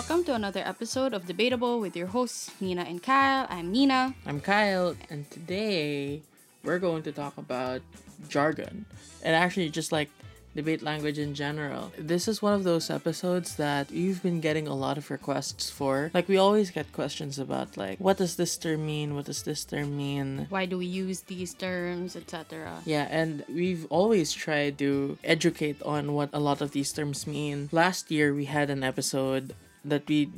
Welcome to another episode of Debatable with your hosts, Nina and Kyle. I'm Nina. I'm Kyle, and today we're going to talk about jargon and actually just like debate language in general. This is one of those episodes that we've been getting a lot of requests for. Like, we always get questions about, like, what does this term mean? What does this term mean? Why do we use these terms, etc.? Yeah, and we've always tried to educate on what a lot of these terms mean. Last year, we had an episode that we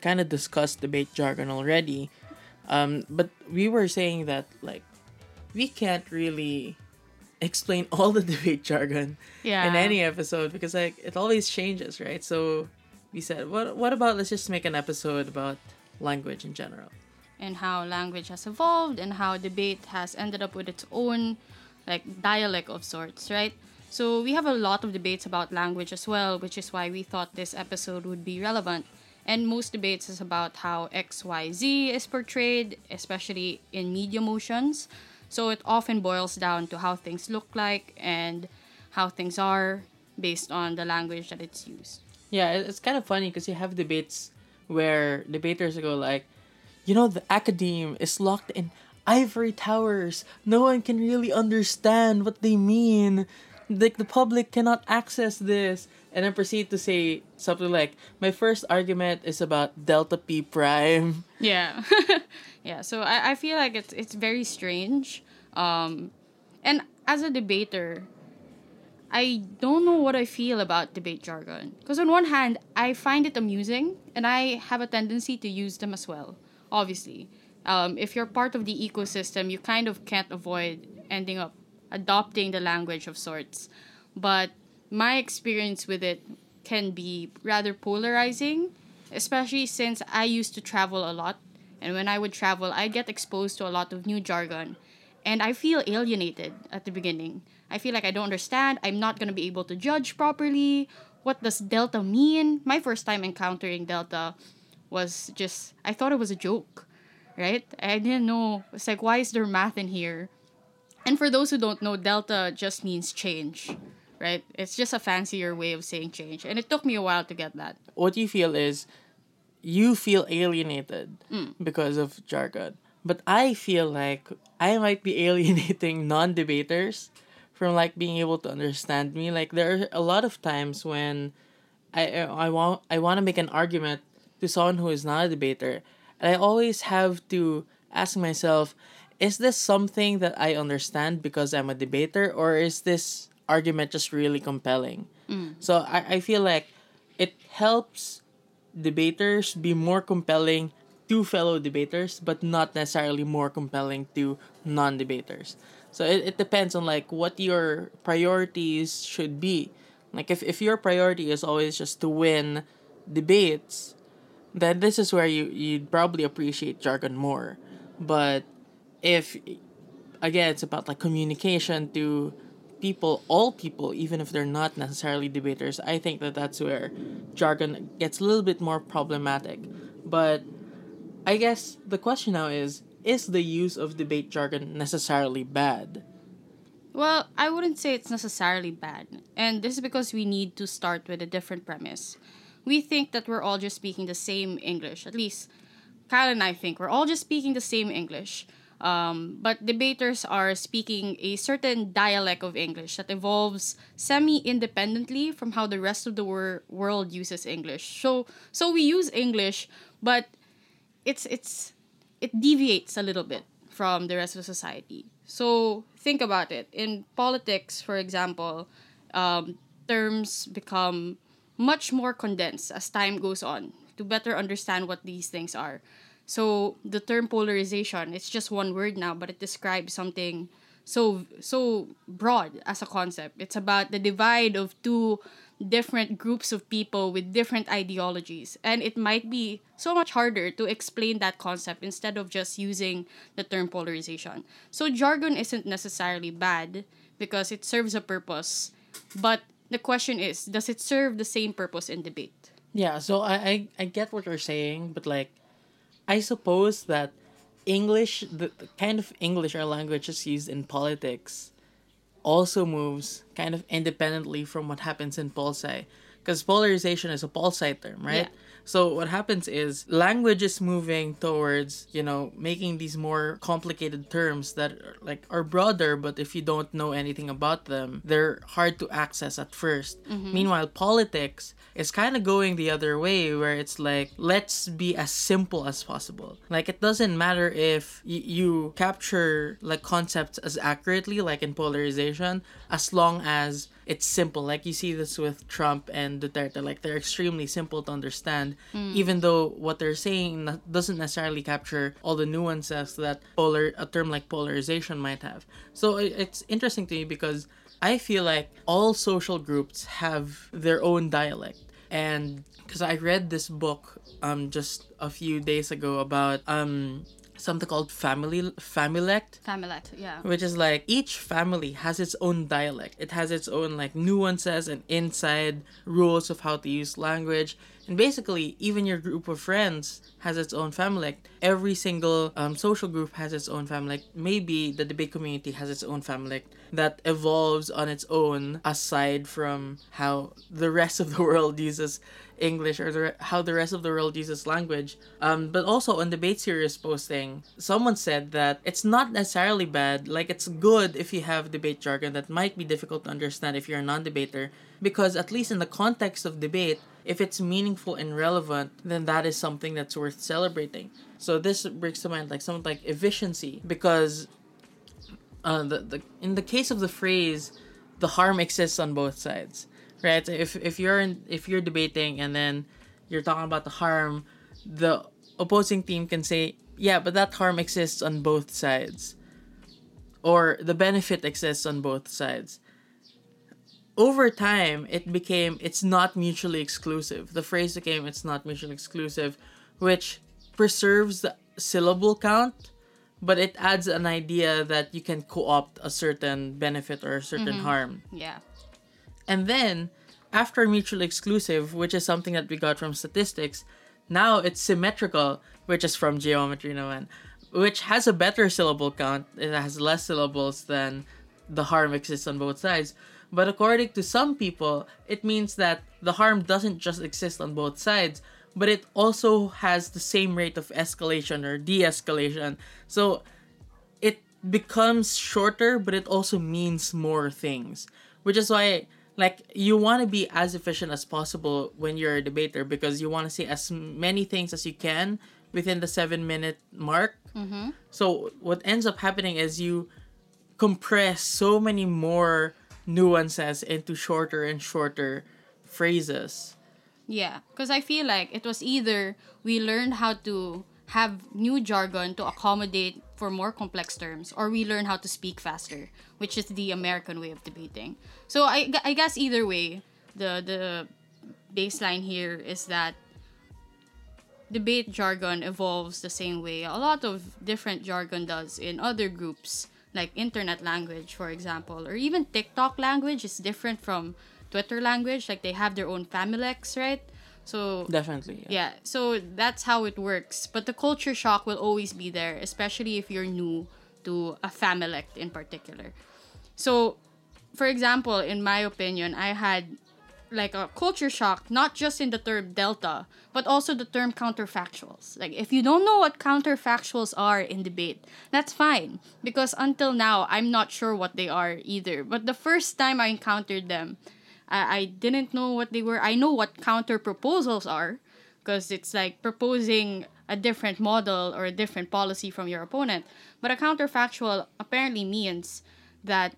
kind of discussed debate jargon already. Um, but we were saying that, like, we can't really explain all the debate jargon Yeah. in any episode because like it always changes, right? So we said, what what about let's just make an episode about language in general. and how language has evolved and how debate has ended up with its own like dialect of sorts, right? So we have a lot of debates about language as well, which is why we thought this episode would be relevant. And most debates is about how XYZ is portrayed, especially in media motions. So it often boils down to how things look like and how things are based on the language that it's used. Yeah, it's kind of funny because you have debates where debaters go like, you know, the academe is locked in ivory towers. No one can really understand what they mean. Like the public cannot access this. And then proceed to say something like, my first argument is about delta p prime. Yeah. yeah. So I, I feel like it's it's very strange. Um and as a debater, I don't know what I feel about debate jargon. Because on one hand, I find it amusing and I have a tendency to use them as well. Obviously. Um, if you're part of the ecosystem, you kind of can't avoid ending up adopting the language of sorts. But my experience with it can be rather polarizing, especially since I used to travel a lot. And when I would travel, I get exposed to a lot of new jargon. And I feel alienated at the beginning. I feel like I don't understand. I'm not going to be able to judge properly. What does Delta mean? My first time encountering Delta was just, I thought it was a joke, right? I didn't know. It's like, why is there math in here? And for those who don't know, Delta just means change, right? It's just a fancier way of saying change. And it took me a while to get that. what you feel is you feel alienated mm. because of jargon. But I feel like I might be alienating non-debaters from like being able to understand me. Like there are a lot of times when I I want I want to make an argument to someone who is not a debater, and I always have to ask myself, is this something that I understand because I'm a debater, or is this argument just really compelling? Mm. So I, I feel like it helps debaters be more compelling to fellow debaters, but not necessarily more compelling to non-debaters. So it, it depends on like what your priorities should be. Like if, if your priority is always just to win debates, then this is where you you'd probably appreciate jargon more. But if again it's about like communication to people all people even if they're not necessarily debaters i think that that's where jargon gets a little bit more problematic but i guess the question now is is the use of debate jargon necessarily bad Well, I wouldn't say it's necessarily bad. And this is because we need to start with a different premise. We think that we're all just speaking the same English. At least Kyle and I think we're all just speaking the same English. Um, but debaters are speaking a certain dialect of English that evolves semi-independently from how the rest of the wor- world uses English. So so we use English, but it's it's it deviates a little bit from the rest of society. So think about it. In politics, for example, um, terms become much more condensed as time goes on to better understand what these things are. So the term polarization, it's just one word now, but it describes something so so broad as a concept. It's about the divide of two different groups of people with different ideologies. And it might be so much harder to explain that concept instead of just using the term polarization. So jargon isn't necessarily bad because it serves a purpose. But the question is, does it serve the same purpose in debate? Yeah, so I, I I get what you're saying, but like I suppose that English the, the kind of English our language is used in politics also moves kind of independently from what happens in PolSci. Because polarization is a PolSci term, right? Yeah. So what happens is language is moving towards, you know, making these more complicated terms that are, like are broader, but if you don't know anything about them, they're hard to access at 1st mm-hmm. Meanwhile, politics is kind of going the other way where it's like let's be as simple as possible. Like it doesn't matter if y- you capture like concepts as accurately like in polarization as long as it's simple. Like you see this with Trump and Duterte. Like they're extremely simple to understand, even though what they're saying doesn't necessarily capture all the nuances that polar a term like polarization might have. So it, it's interesting to me because I feel like all social groups have their own dialect, and because I read this book um just a few days ago about um something called family familect Familet, yeah. which is like each family has its own dialect. It has its own like nuances and inside rules of how to use language. And basically, even your group of friends has its own family. Every single um, social group has its own family. Maybe the debate community has its own family that evolves on its own aside from how the rest of the world uses English or the, how the rest of the world uses language. Um, but also on debate series posting, someone said that it's not necessarily bad. Like it's good if you have debate jargon that might be difficult to understand if you're a non-debater, because at least in the context of debate, if it's meaningful and relevant, then that is something that's worth celebrating. So this brings to mind like something like efficiency, because uh, the, the in the case of the phrase, the harm exists on both sides, right? If if you're in, if you're debating and then you're talking about the harm, the opposing team can say, yeah, but that harm exists on both sides, or the benefit exists on both sides. Over time, it became it's not mutually exclusive. The phrase became it's not mutually exclusive, which preserves the syllable count but it adds an idea that you can co-opt a certain benefit or a certain mm-hmm. harm. Yeah. And then after mutually exclusive, which is something that we got from statistics, now it's symmetrical, which is from geometry naman, which has a better syllable count. It has less syllables than the harm exists on both sides. But according to some people, it means that the harm doesn't just exist on both sides, but it also has the same rate of escalation or de-escalation. So it becomes shorter, but it also means more things. Which is why, like, you want to be as efficient as possible when you're a debater because you want to say as many things as you can within the seven minute mark. Mm-hmm. So what ends up happening is you compress so many more nuances into shorter and shorter phrases. Yeah, because I feel like it was either we learned how to have new jargon to accommodate for more complex terms, or we learn how to speak faster, which is the American way of debating. So I, I guess either way, the the baseline here is that debate jargon evolves the same way a lot of different jargon does in other groups like internet language for example or even tiktok language is different from twitter language like they have their own familects right so Definitely. yeah. so that's how it works. But the culture shock will always be there especially if you're new to a familect in particular. So for example in my opinion i had like a culture shock not just in the term delta but also the term counterfactuals. Like if you don't know what counterfactuals are in debate that's fine. Because until now i'm not sure what they are either. But the first time i encountered them i, I didn't know what they were i know what counter proposals are because it's like proposing a different model or a different policy from your opponent but a counterfactual apparently means that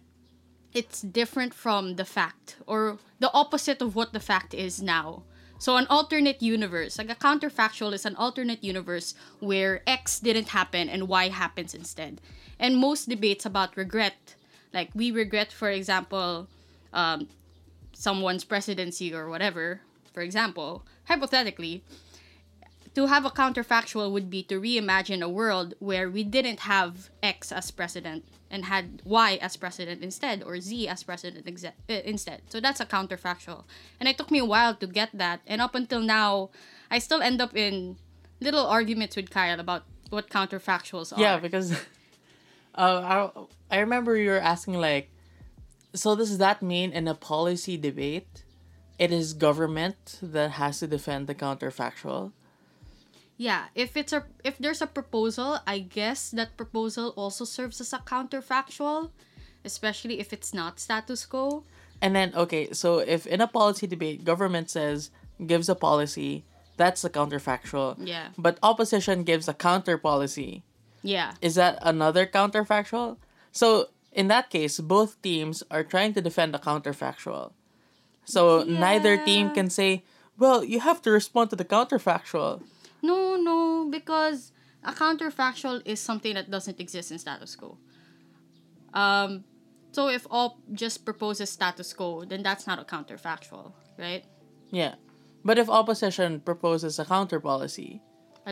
it's different from the fact or the opposite of what the fact is now. So an alternate universe, like a counterfactual is an alternate universe where X didn't happen and Y happens instead. And most debates about regret, like we regret, for example, um, someone's presidency or whatever, for example, hypothetically, to have a counterfactual would be to reimagine a world where we didn't have X as president and had Y as president instead, or Z as president exe- uh, instead. So that's a counterfactual. And it took me a while to get that. And up until now, I still end up in little arguments with Kyle about what counterfactuals are. Yeah, because uh, I, I remember you were asking like, so does that mean in a policy debate it is government that has to defend the counterfactual. Yeah, if it's a if there's a proposal, I guess that proposal also serves as a counterfactual, especially if it's not status quo. And then okay, so if in a policy debate government says gives a policy, that's a counterfactual. Yeah. But opposition gives a counter policy. Yeah. Is that another counterfactual? So in that case, both teams are trying to defend a counterfactual. So neither team can say, "Well, you have to respond to the counterfactual." No, no, because a counterfactual is something that doesn't exist in status quo. Um, so if all just proposes status quo, then that's not a counterfactual, right? Yeah. But if opposition proposes a counter policy,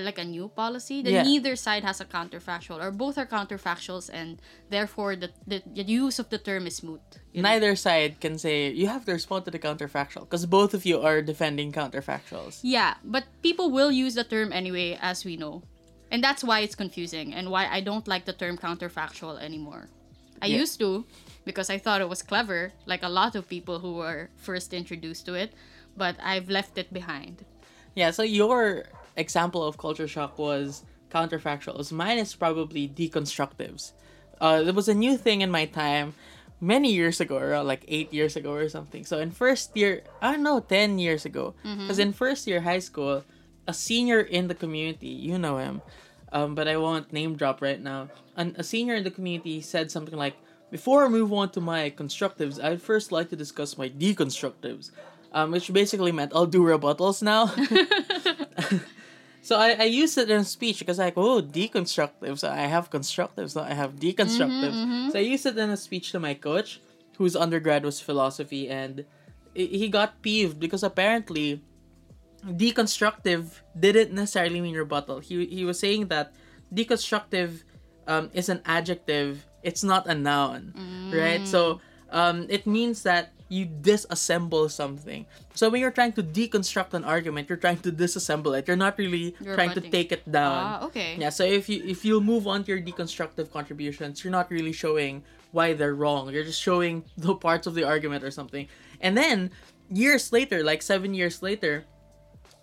like a new policy, then Yeah. neither side has a counterfactual, or both are counterfactuals, and therefore the, the, the use of the term is moot. you know? neither side can say you have to respond to the counterfactual because both of you are defending counterfactuals. Yeah, but people will use the term anyway, as we know. And that's why it's confusing and why I don't like the term counterfactual anymore. I Yeah. used to because I thought it was clever, like a lot of people who were first introduced to it, but I've left it behind. Yeah, so your example of culture shock was counterfactuals. Mine is probably deconstructives. Uh, there was a new thing in my time many years ago, around like eight years ago or something. So in first year, I don't know, 10 years ago. Because in first year high school, a senior in the community, you know him, um, but I won't name drop right now. An, a senior in the community said something like, Before I move on to my constructives, I'd first like to discuss my deconstructives. Um, which basically meant I'll do rebuttals now. So I, I used it in a speech because like oh deconstructive. So I have constructive so I have deconstructive. So I used it in a speech to my coach whose undergrad was philosophy and he got peeved because apparently deconstructive didn't necessarily mean rebuttal. He, he was saying that deconstructive um, is an adjective. It's not a noun right? So um, it means that you disassemble something. So when you're trying to deconstruct an argument you're trying to disassemble it. You're not really You're trying to take it down. Ah, okay. yeah so if you if you move on to your deconstructive contributions you're not really showing why they're wrong. You're just showing the parts of the argument or something. And then years later like seven years later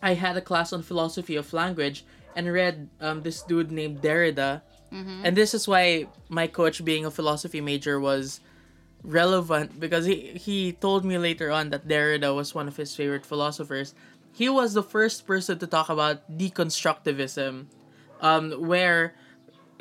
I had a class on philosophy of language and read um, this dude named Derrida. And this is why my coach, being a philosophy major, was relevant because he, he told me later on that Derrida was one of his favorite philosophers. He was the first person to talk about deconstructivism, um, where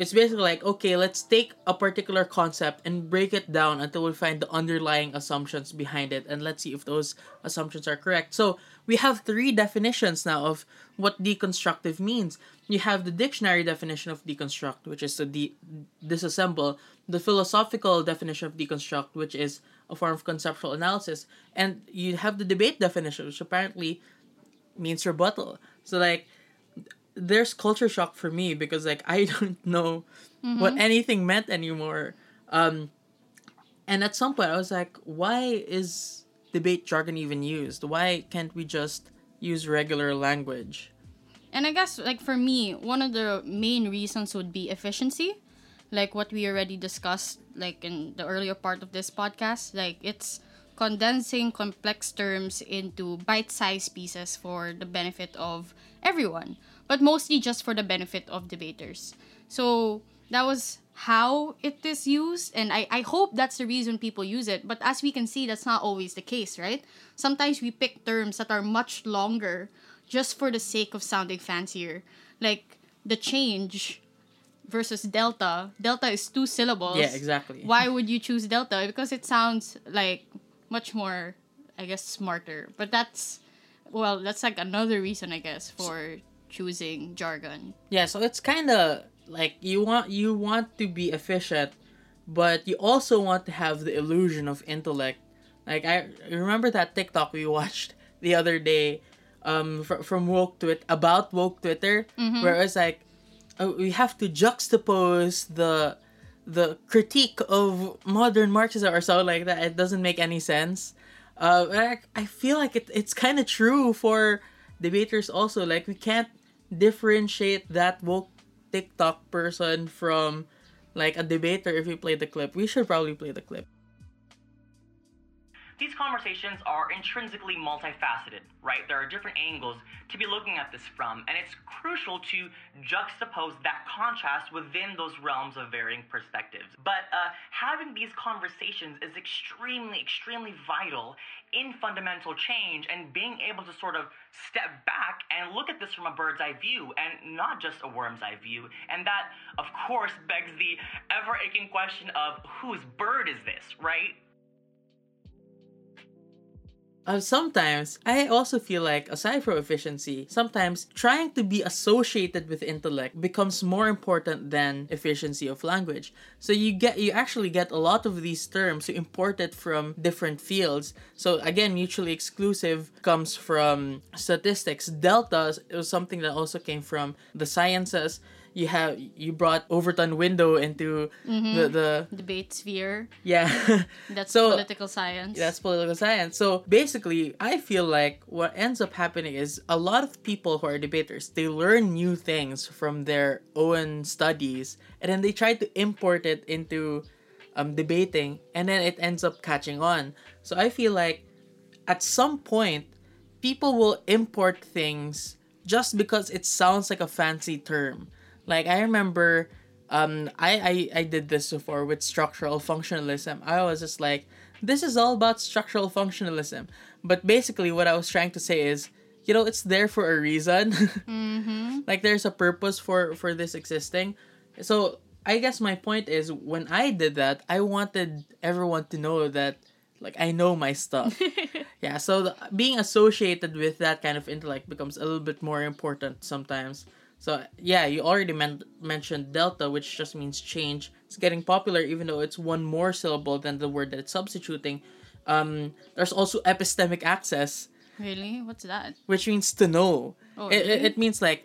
it's basically like, okay, let's take a particular concept and break it down until we find the underlying assumptions behind it, and let's see if those assumptions are correct. So we have three definitions now of what deconstructive means. You have the dictionary definition of deconstruct, which is to de- disassemble, the philosophical definition of deconstruct, which is a form of conceptual analysis, and you have the debate definition, which apparently means rebuttal. So like there's culture shock for me because like I don't know what anything meant anymore. Um and at some point I was like, why is debate jargon even used? Why can't we just use regular language? And I guess like for me, one of the main reasons would be efficiency. Like what we already discussed like in the earlier part of this podcast, like it's condensing complex terms into bite-sized pieces for the benefit of everyone, but mostly just for the benefit of debaters. So that was how it is used and I, I hope that's the reason people use it but as we can see that's not always the case right sometimes we pick terms that are much longer just for the sake of sounding fancier. Like the change versus delta. Delta is two syllables. Yeah, exactly. Why would you choose delta? Because it sounds like much more, I guess, smarter. But that's, well, that's like another reason, I guess, for choosing jargon. Yeah, so it's kind of like you want you want to be efficient, but you also want to have the illusion of intellect. Like I remember that TikTok we watched the other day, um, fr- from woke Twitter about woke Twitter, where it was like, uh, we have to juxtapose the the critique of modern Marxism or so like that. It doesn't make any sense. Uh, I, I feel like it, it's kind of true for debaters also. Like we can't differentiate that woke TikTok person from like a debater if we play the clip. We should probably play the clip. These conversations are intrinsically multifaceted, right? There are different angles to be looking at this from, and it's crucial to juxtapose that contrast within those realms of varying perspectives. But uh, having these conversations is extremely, extremely vital in fundamental change and being able to sort of step back and look at this from a bird's eye view and not just a worm's eye view. And that, of course, begs the ever aching question of whose bird is this, right? Uh, sometimes I also feel like aside from efficiency, sometimes trying to be associated with intellect becomes more important than efficiency of language. So you get you actually get a lot of these terms you import from different fields. So again, mutually exclusive comes from statistics. Delta is something that also came from the sciences you have you brought Overton window into Mm-hmm. the the Debate sphere. yeah That's So- political science. that's political science. So basically, I feel like what ends up happening is a lot of people who are debaters, they learn new things from their own studies and then they try to import it into um, debating and then it ends up catching on. So I feel like at some point, people will import things just because it sounds like a fancy term. Like I remember um I, I I did this before with structural functionalism. I was just like, this is all about structural functionalism. But basically what I was trying to say is, you know, it's there for a reason. like there's a purpose for for this existing. So I guess my point is when I did that, I wanted everyone to know that like I know my stuff. yeah, so the, being associated with that kind of intellect becomes a little bit more important sometimes. So yeah, you already men- mentioned delta, which just means change. It's getting popular, even though it's one more syllable than the word that it's substituting. Um, there's also epistemic access, Really? What's that? which means to know. Oh, it, it, really? it means like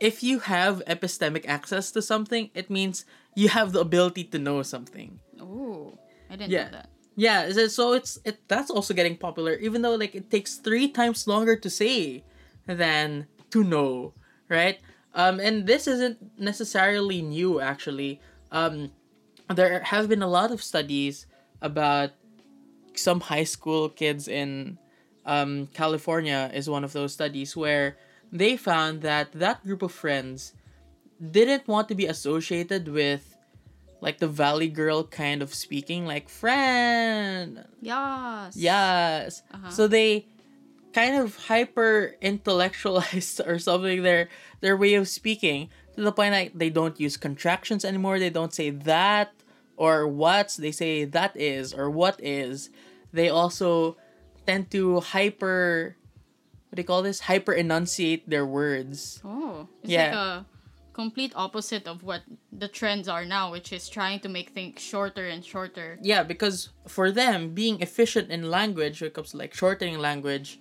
if you have epistemic access to something, it means you have the ability to know something. Oh, I didn't Yeah. know that. Yeah, so- so it's it that's also getting popular, even though like it takes three times longer to say than to know, right? Um, and this isn't necessarily new actually. Um, there have been a lot of studies about some high school kids in um, California is one of those studies where they found that that group of friends didn't want to be associated with like the valley girl kind of speaking like friend Yes. yes Uh-huh. so they kind of hyper intellectualized or something their their way of speaking to the point that they don't use contractions anymore. They don't say that or what they say that is or what is. They also tend to hyper what do you call this? Hyper enunciate their words. Oh, it's Yeah. like a complete opposite of what the trends are now, which is trying to make things shorter and shorter. Yeah, because for them, being efficient in language, when it comes to like shortening language,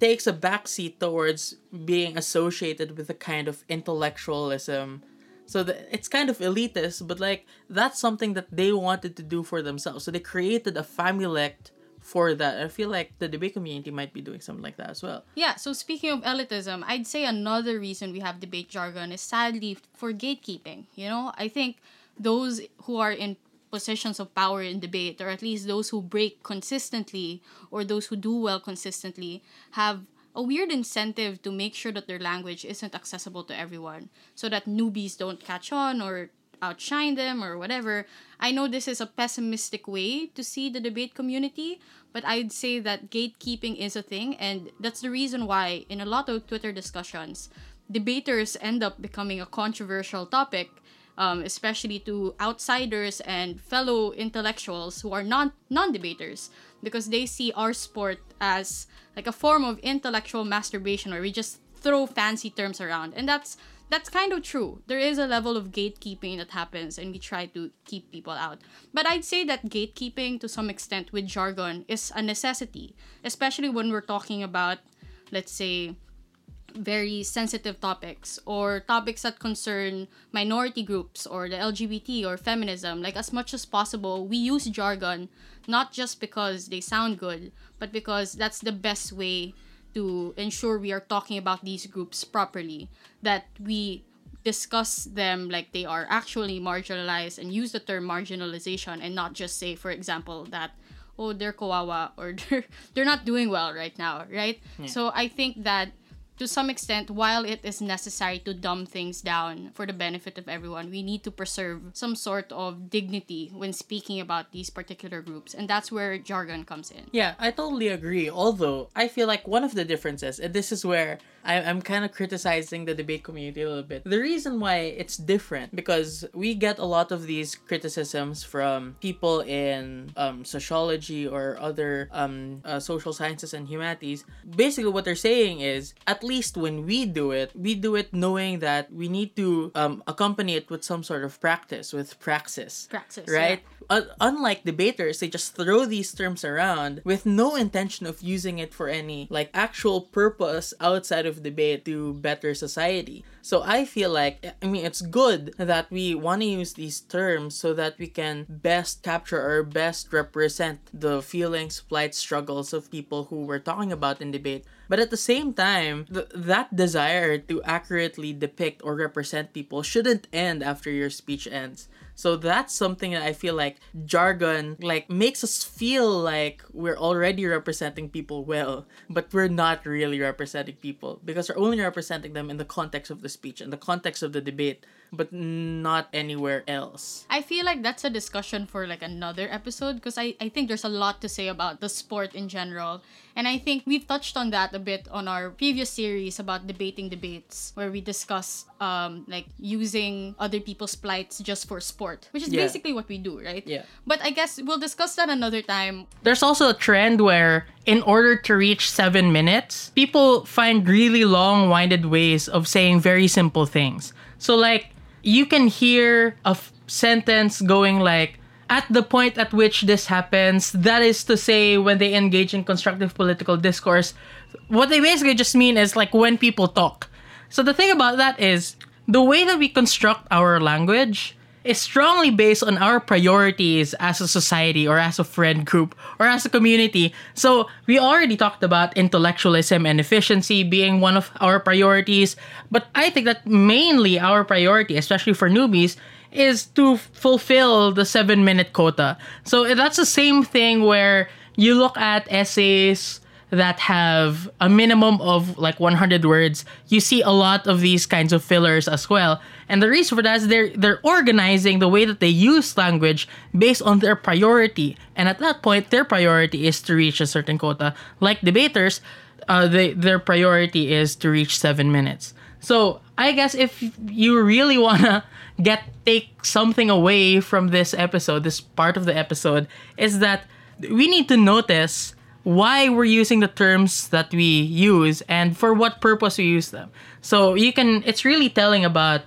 takes a backseat towards being associated with a kind of intellectualism. So the, it's kind of elitist, but like that's something that they wanted to do for themselves. So they created a familect for that. I feel like the debate community might be doing something like that as well. Yeah, so speaking of elitism, I'd say another reason we have debate jargon is sadly for gatekeeping. You know, I think those who are in positions of power in debate, or at least those who break consistently, or those who do well consistently, have a weird incentive to make sure that their language isn't accessible to everyone so that newbies don't catch on or outshine them or whatever. I know this is a pessimistic way to see the debate community, but I'd say that gatekeeping is a thing, and that's the reason why in a lot of Twitter discussions, debaters end up becoming a controversial topic, um, especially to outsiders and fellow intellectuals who are non non debaters, because they see our sport as like a form of intellectual masturbation where we just throw fancy terms around, and that's that's kind of true. There is a level of gatekeeping that happens, and we try to keep people out. But I'd say that gatekeeping, to some extent, with jargon, is a necessity, especially when we're talking about, let's say, very sensitive topics or topics that concern minority groups or the LGBT or feminism. Like, as much as possible, we use jargon not just because they sound good, but because that's the best way to ensure we are talking about these groups properly, that we discuss them like they are actually marginalized and use the term marginalization and not just say, for example, that oh they're kawawa or they're they're not doing well right now, right? So I think that to some extent, while it is necessary to dumb things down for the benefit of everyone, we need to preserve some sort of dignity when speaking about these particular groups. And that's where jargon comes in. Yeah, I totally agree. Although I feel like one of the differences, and this is where I, I'm kind of criticizing the debate community a little bit. The reason why it's different because we get a lot of these criticisms from people in um, sociology or other um, uh, social sciences and humanities. Basically, what they're saying is at least when we do it, we do it knowing that we need to um, accompany it with some sort of practice, with praxis. Praxis, Right? Un- unlike debaters, they just throw these terms around with no intention of using it for any like actual purpose outside of debate to better society. So I feel like I mean it's good that we want to use these terms so that we can best capture or best represent the feelings, plight, struggles of people who we're talking about in debate. But at the same time, th- that desire to accurately depict or represent people shouldn't end after your speech ends. So that's something that I feel like jargon like makes us feel like we're already representing people well, but we're not really representing people because we're only representing them in the context of the speech and the context of the debate, but not anywhere else. I feel like that's a discussion for like another episode because I, I think there's a lot to say about the sport in general. And I think we've touched on that a bit on our previous series about debating debates where we discuss um like using other people's plights just for sport, which is Yeah. basically what we do, right? Yeah. But I guess we'll discuss that another time. There's also a trend where, in order to reach seven minutes, people find really long winded ways of saying very simple things. So, like, you can hear a f- sentence going like, at the point at which this happens, that is to say, when they engage in constructive political discourse, what they basically just mean is like when people talk. So, the thing about that is, the way that we construct our language is strongly based on our priorities as a society or as a friend group or as a community. So we already talked about intellectualism and efficiency being one of our priorities, but I think that mainly our priority, especially for newbies, is to fulfill the seven minute quota. So that's the same thing where you look at essays that have a minimum of like 100 words you see a lot of these kinds of fillers as well. And the reason for that is they're they're organizing the way that they use language based on their priority. And at that point their priority is to reach a certain quota. Like debaters uh, they, their priority is to reach seven minutes. So i guess if you really want to get take something away from this episode this part of the episode is that we need to notice why we're using the terms that we use and for what purpose we use them. So you can it's really telling about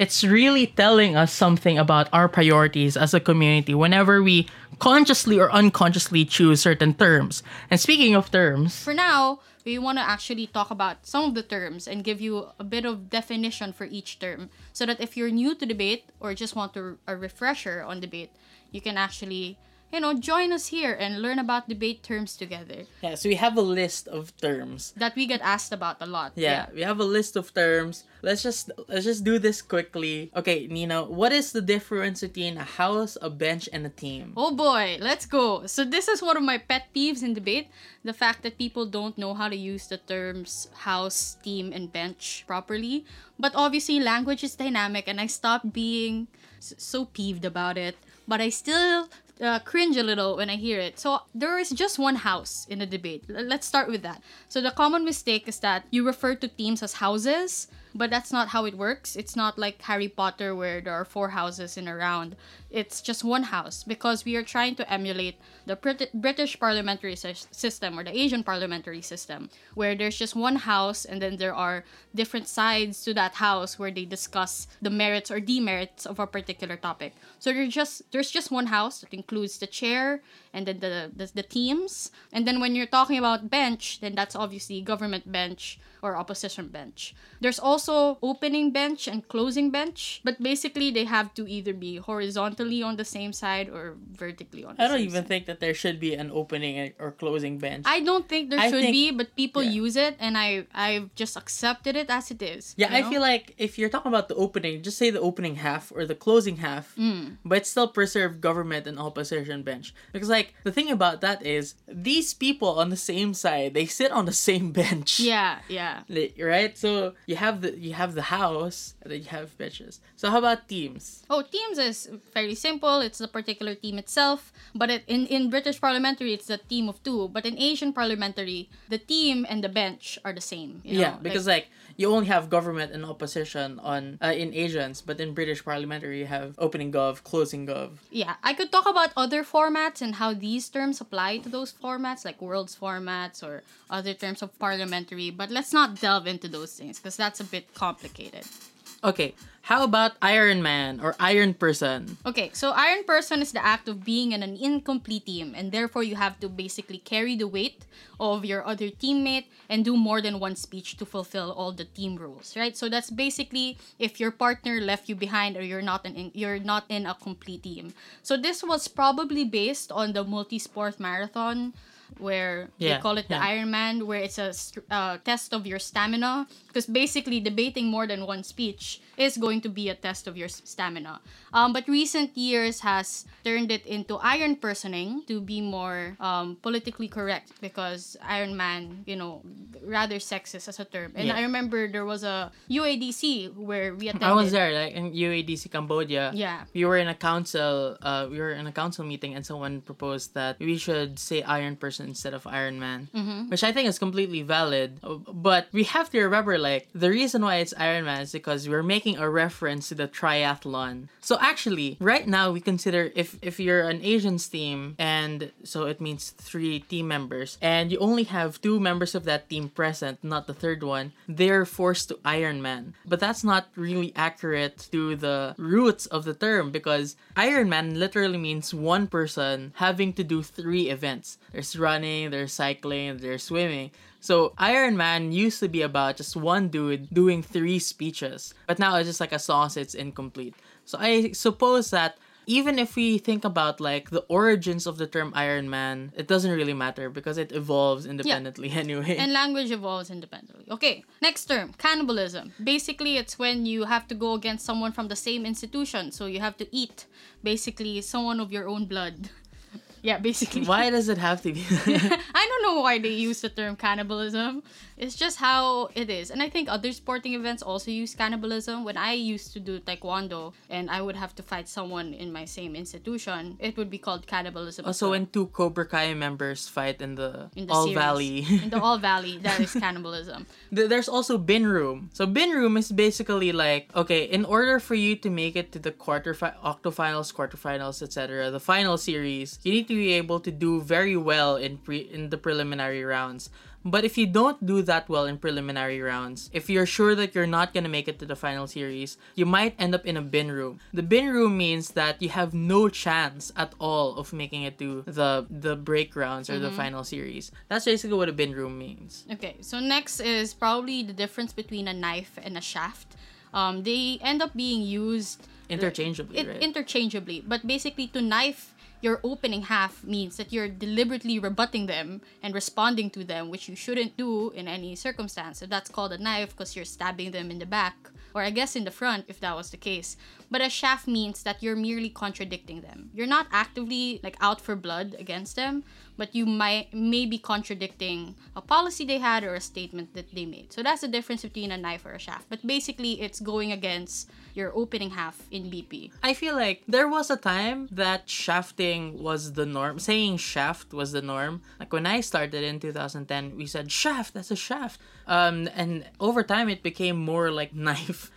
it's really telling us something about our priorities as a community whenever we consciously or unconsciously choose certain terms. And speaking of terms, For now, we want to actually talk about some of the terms and give you a bit of definition for each term so that if you're new to debate or just want to, a refresher on debate, you can actually, you know, join us here and learn about debate terms together Yeah, so we have a list of terms. that we get asked about a lot. Yeah, we have a list of terms. Let's just let's just do this quickly. Okay, Nina, what is the difference between a house, a bench, and a team? Oh boy, let's go. So this is one of my pet peeves in debate, the fact that people don't know how to use the terms house, team, and bench properly. But obviously language is dynamic and I stopped being so peeved about it, but I still uh, cringe a little when I hear it. So there is just one house in the debate. Let's start with that. So the common mistake is that you refer to teams as houses, but that's not how it works. It's not like Harry Potter where there are four houses in a round. It's just one house because we are trying to emulate the Brit- British parliamentary sys- system or the Asian parliamentary system, where there's just one house and then there are different sides to that house where they discuss the merits or demerits of a particular topic. So there's just there's just one house that includes the chair and then the, the the teams. And then when you're talking about bench, then that's obviously government bench or opposition bench. There's also opening bench and closing bench, but basically they have to either be horizontally on the same side or vertically on the same side. I don't even side. think that there should be an opening or closing bench. I don't think there I should think- be, but people yeah. use it, and I I've just accepted it as it is. yeah, I know? feel like if you're talking about the opening, just say the opening half or the closing half, Mm. but still preserve government and opposition bench. Because like the thing about that is these people on the same side, they sit on the same bench. Yeah, yeah. Right? So you have the you have the house and then you have benches. So how about teams? Oh, teams is fairly simple. It's the particular team itself. But it, in, in British parliamentary, it's a team of two. But in Asian parliamentary, the team and the bench are the same. you yeah, because like, like, you only have government and opposition on uh, in Asians, but in British parliamentary you have opening gov, closing gov. yeah, I could talk about other formats and how these terms apply to those formats, like world's formats or other terms of parliamentary. But let's not delve into those things because that's a bit complicated. Okay, how about Iron Man or Iron Person? Okay, so Iron Person is the act of being in an incomplete team, and therefore you have to basically carry the weight of your other teammate and do more than one speech to fulfill all the team rules, right? So that's basically if your partner left you behind or you're not an you're not in a complete team. So this was probably based on the multi-sport marathon where Yeah, they call it the yeah. Ironman, where it's a uh, test of your stamina. Because basically, debating more than one speech is going to be a test of your stamina. Um, but recent years has turned it into iron personing to be more um, politically correct because Iron Man, you know, rather sexist as a term. And Yeah. I remember there was a UADC where we attended. I was there, like in UADC Cambodia. Yeah. We were in a council. Uh, we were in a council meeting, and someone proposed that we should say Iron Person instead of Iron Man, Mm-hmm. which I think is completely valid. But we have to remember, like, the reason why it's Iron Man is because we're making a reference to the triathlon. So actually, right now we consider if if you're an Asians team, and so it means three team members, and you only have two members of that team present, not the third one, they're forced to Iron Man. But that's not really accurate to the roots of the term because Iron Man literally means one person having to do three events. There's running, there's cycling, they're swimming. So Iron Man used to be about just one dude doing three speeches, but now it's just like a song, so it's incomplete. So I suppose that even if we think about like the origins of the term Iron Man, it doesn't really matter because it evolves independently anyway. And language evolves independently. Okay, next term, cannibalism. Basically, it's when you have to go against someone from the same institution, so you have to eat basically someone of your own blood. yeah, basically. Why does it have to be? I don't know why they use the term cannibalism. It's just how it is. And I think other sporting events also use cannibalism. When I used to do taekwondo and I would have to fight someone in my same institution, it would be called cannibalism. also, when two Cobra Kai members fight in the, in the All series. Valley. in the All Valley, that is cannibalism. There's also bin room. So bin room is basically like okay, in order for you to make it to the quarter fi- octofinals, quarterfinals, etc., the final series, you need to be able to do very well in pre- in the preliminary rounds. But if you don't do that well in preliminary rounds, if you're sure that you're not gonna make it to the final series, you might end up in a bin room. The bin room means that you have no chance at all of making it to the the break rounds or the final series. That's basically what a bin room means. Okay, so next is probably the difference between a knife and a shaft. Um, they end up being used Interchangeably, it, right? interchangeably, but basically to knife your opening half means that you're deliberately rebutting them and responding to them, which you shouldn't do in any circumstance. So that's called a knife because you're stabbing them in the back, or I guess in the front if that was the case. But a shaft means that you're merely contradicting them. You're not actively like out for blood against them, but you might may be contradicting a policy they had or a statement that they made. So that's the difference between a knife or a shaft. But basically, it's going against your opening half in BP. I feel like there was a time that shafting was the norm. Saying shaft was the norm. Like when I started in 2010, we said shaft, that's a shaft. Um, and over time it became more like knife.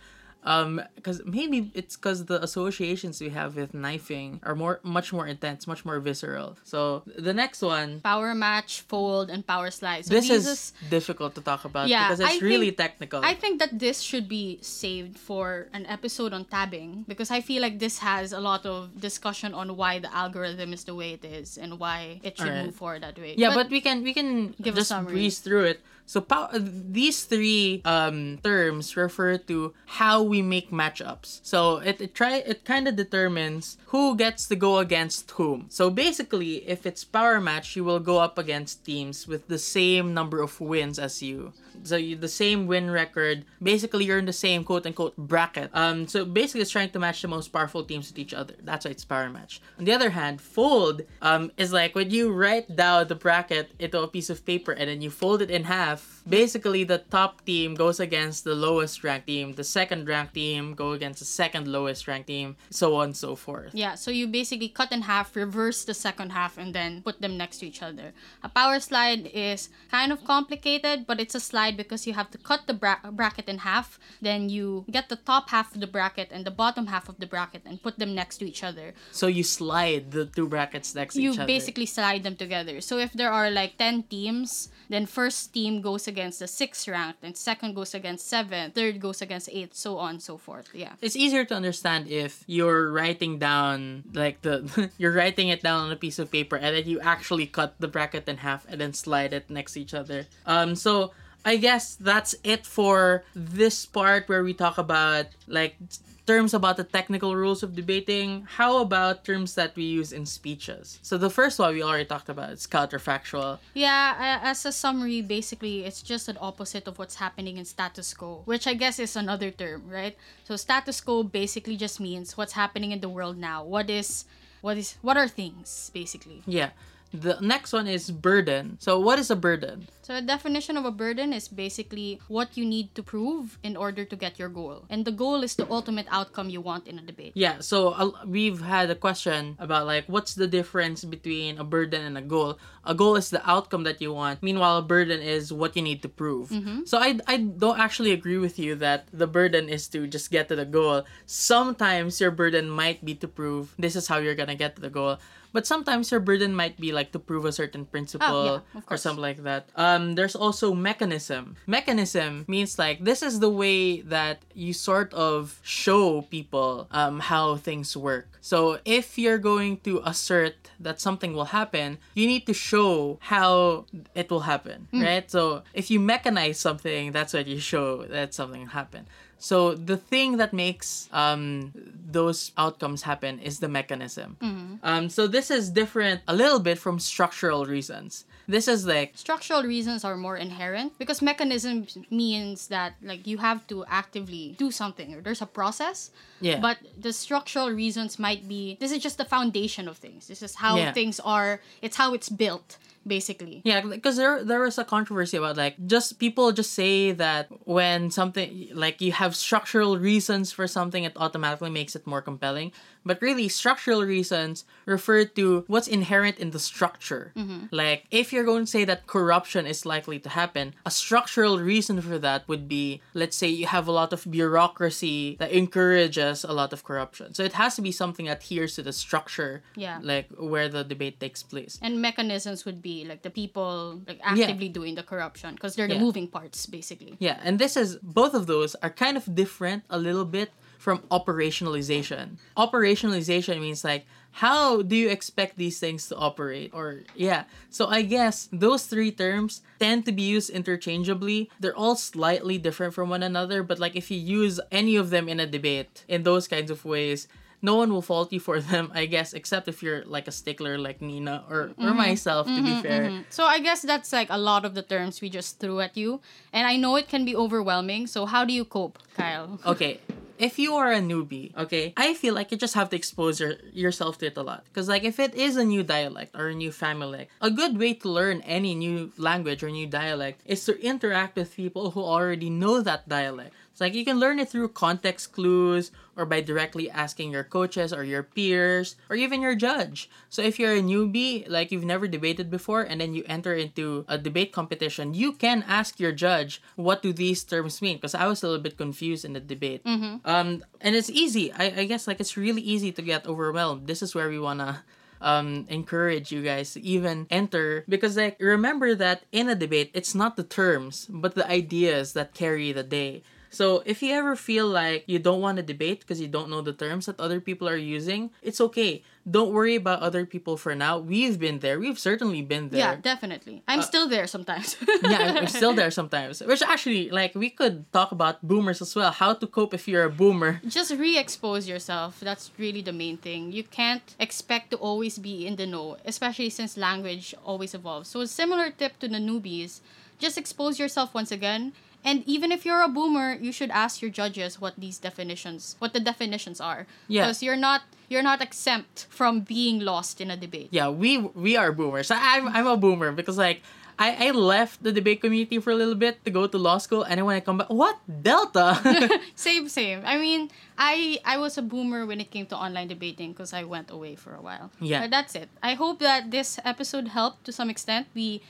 Um, because maybe it's because the associations we have with knifing are more, much more intense, much more visceral. So the next one, Power match, fold, and power slide. So this is difficult to talk about Yeah, because it's I really think- technical. I think that this should be saved for an episode on tabbing because I feel like this has a lot of discussion on why the algorithm is the way it is and why it should Alright. move forward that way. Yeah, but, we can we can Give a just summary. breeze through it. So these three um, terms refer to how we make matchups. So it, it try it kind of determines who gets to go against whom. So basically, if it's power match, you will go up against teams with the same number of wins as you. So you, the same win record. Basically, you're in the same quote unquote bracket. Um, so basically, it's trying to match the most powerful teams with each other. That's why it's power match. On the other hand, fold um is like when you write down the bracket into a piece of paper and then you fold it in half. Basically, the top team goes against the lowest ranked team. The second ranked team go against the second lowest ranked team. So on and so forth. Yeah, so you basically cut in half, reverse the second half, and then put them next to each other. A power slide is kind of complicated, but it's a slide because you have to cut the bra- bracket in half, then you get the top half of the bracket and the bottom half of the bracket and put them next to each other. So you slide the two brackets next to You each other. basically slide them together. So if there are like 10 teams, then first team goes against the sixth ranked, and second goes against seventh, third goes against eighth, so on and so forth. Yeah. it's easier to understand if you're writing down like the you're writing it down on a piece of paper and then you actually cut the bracket in half and then slide it next to each other. Um so I guess that's it for this part where we talk about like terms about the technical rules of debating. How about terms that we use in speeches? So the first one we already talked about is counterfactual. Yeah, as a summary, basically, it's just an opposite of what's happening in status quo, which I guess is another term, right? So status quo basically just means what's happening in the world now. What is, what is, what are things basically? Yeah. The next one is burden. So what is a burden? So the definition of a burden is basically what you need to prove in order to get your goal, and the goal is the ultimate outcome you want in a debate. Yeah, so uh, we've had a question about like what's the difference between a burden and a goal. A goal is the outcome that you want. Meanwhile, a burden is what you need to prove. So I I don't actually agree with you that the burden is to just get to the goal. Sometimes your burden might be to prove this is how you're going to get to the goal. But sometimes your burden might be like to prove a certain principle Oh, yeah, or something like that. Um, there's also mechanism. Mechanism means like this is the way that you sort of show people um, how things work. So if you're going to assert that something will happen, you need to show how it will happen, right? So if you mechanize something, that's what you show that something will happen. So the thing that makes um, those outcomes happen is the mechanism. Um, so this is different a little bit from structural reasons. This is like Structural reasons are more inherent because mechanism means that like you have to actively do something or there's a process. Yeah. But the structural reasons might be this is just the foundation of things. This is how Yeah. things are. It's how it's built basically. Yeah, because there there was a controversy about like just people just say that when something like you have structural reasons for something, it automatically makes it more compelling. But really, structural reasons refer to what's inherent in the structure. Mm-hmm. Like if you're going to say that corruption is likely to happen, a structural reason for that would be, let's say you have a lot of bureaucracy that encourages a lot of corruption. So it has to be something that adheres to the structure, Yeah. like where the debate takes place. And mechanisms would be like the people like actively doing the corruption because they're the Yeah. moving parts basically. Yeah, and this is both of those are kind of different a little bit from operationalization. Operationalization means like how do you expect these things to operate or yeah. So I guess those three terms tend to be used interchangeably. They're all slightly different from one another, but like if you use any of them in a debate in those kinds of ways, no one will fault you for them, I guess, except if you're like a stickler like Nina or, or mm-hmm. myself, to be mm-hmm, fair. Mm-hmm. So I guess that's like a lot of the terms we just threw at you. And I know it can be overwhelming. So how do you cope, Kyle? okay if you are a newbie okay. I feel like you just have to expose your, yourself to it a lot. Because like if it is a new dialect or a new familect a good way to learn any new language or new dialect is to interact with people who already know that dialect It's like you can learn it through context clues or by directly asking your coaches or your peers or even your judge. So if you're a newbie, like you've never debated before, and then you enter into a debate competition, you can ask your judge, what do these terms mean? Because I was a little bit confused in the debate. Um, and it's easy. I, I guess like it's really easy to get overwhelmed. This is where we wanna um encourage you guys to even enter because like remember that in a debate it's not the terms but the ideas that carry the day so if you ever feel like you don't want to debate because you don't know the terms that other people are using it's okay don't worry about other people for now we've been there we've certainly been there Yeah, definitely. I'm uh, still there sometimes. yeah, I'm still there sometimes. Which actually, like, we could talk about boomers as well. How to cope if you're a boomer. Just re-expose yourself. That's really the main thing. You can't expect to always be in the know, especially since language always evolves. So a similar tip to the newbies, just expose yourself once again. And even if you're a boomer, you should ask your judges what these definitions, what the definitions are. Yeah. Because you're not you're not exempt from being lost in a debate. Yeah, we we are boomers. I, I'm I'm a boomer because like I, I left the debate community for a little bit to go to law school, and then when I come back, what Delta? Same, same. I mean, I I was a boomer when it came to online debating because I went away for a while. Yeah. But that's it. I hope that this episode helped to some extent. We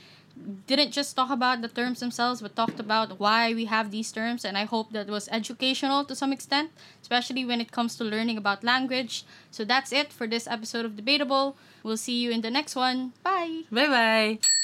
didn't just talk about the terms themselves, but talked about why we have these terms, and I hope that was educational to some extent, especially when it comes to learning about language. So that's it for this episode of Debatable. We'll see you in the next one. Bye. bye bye.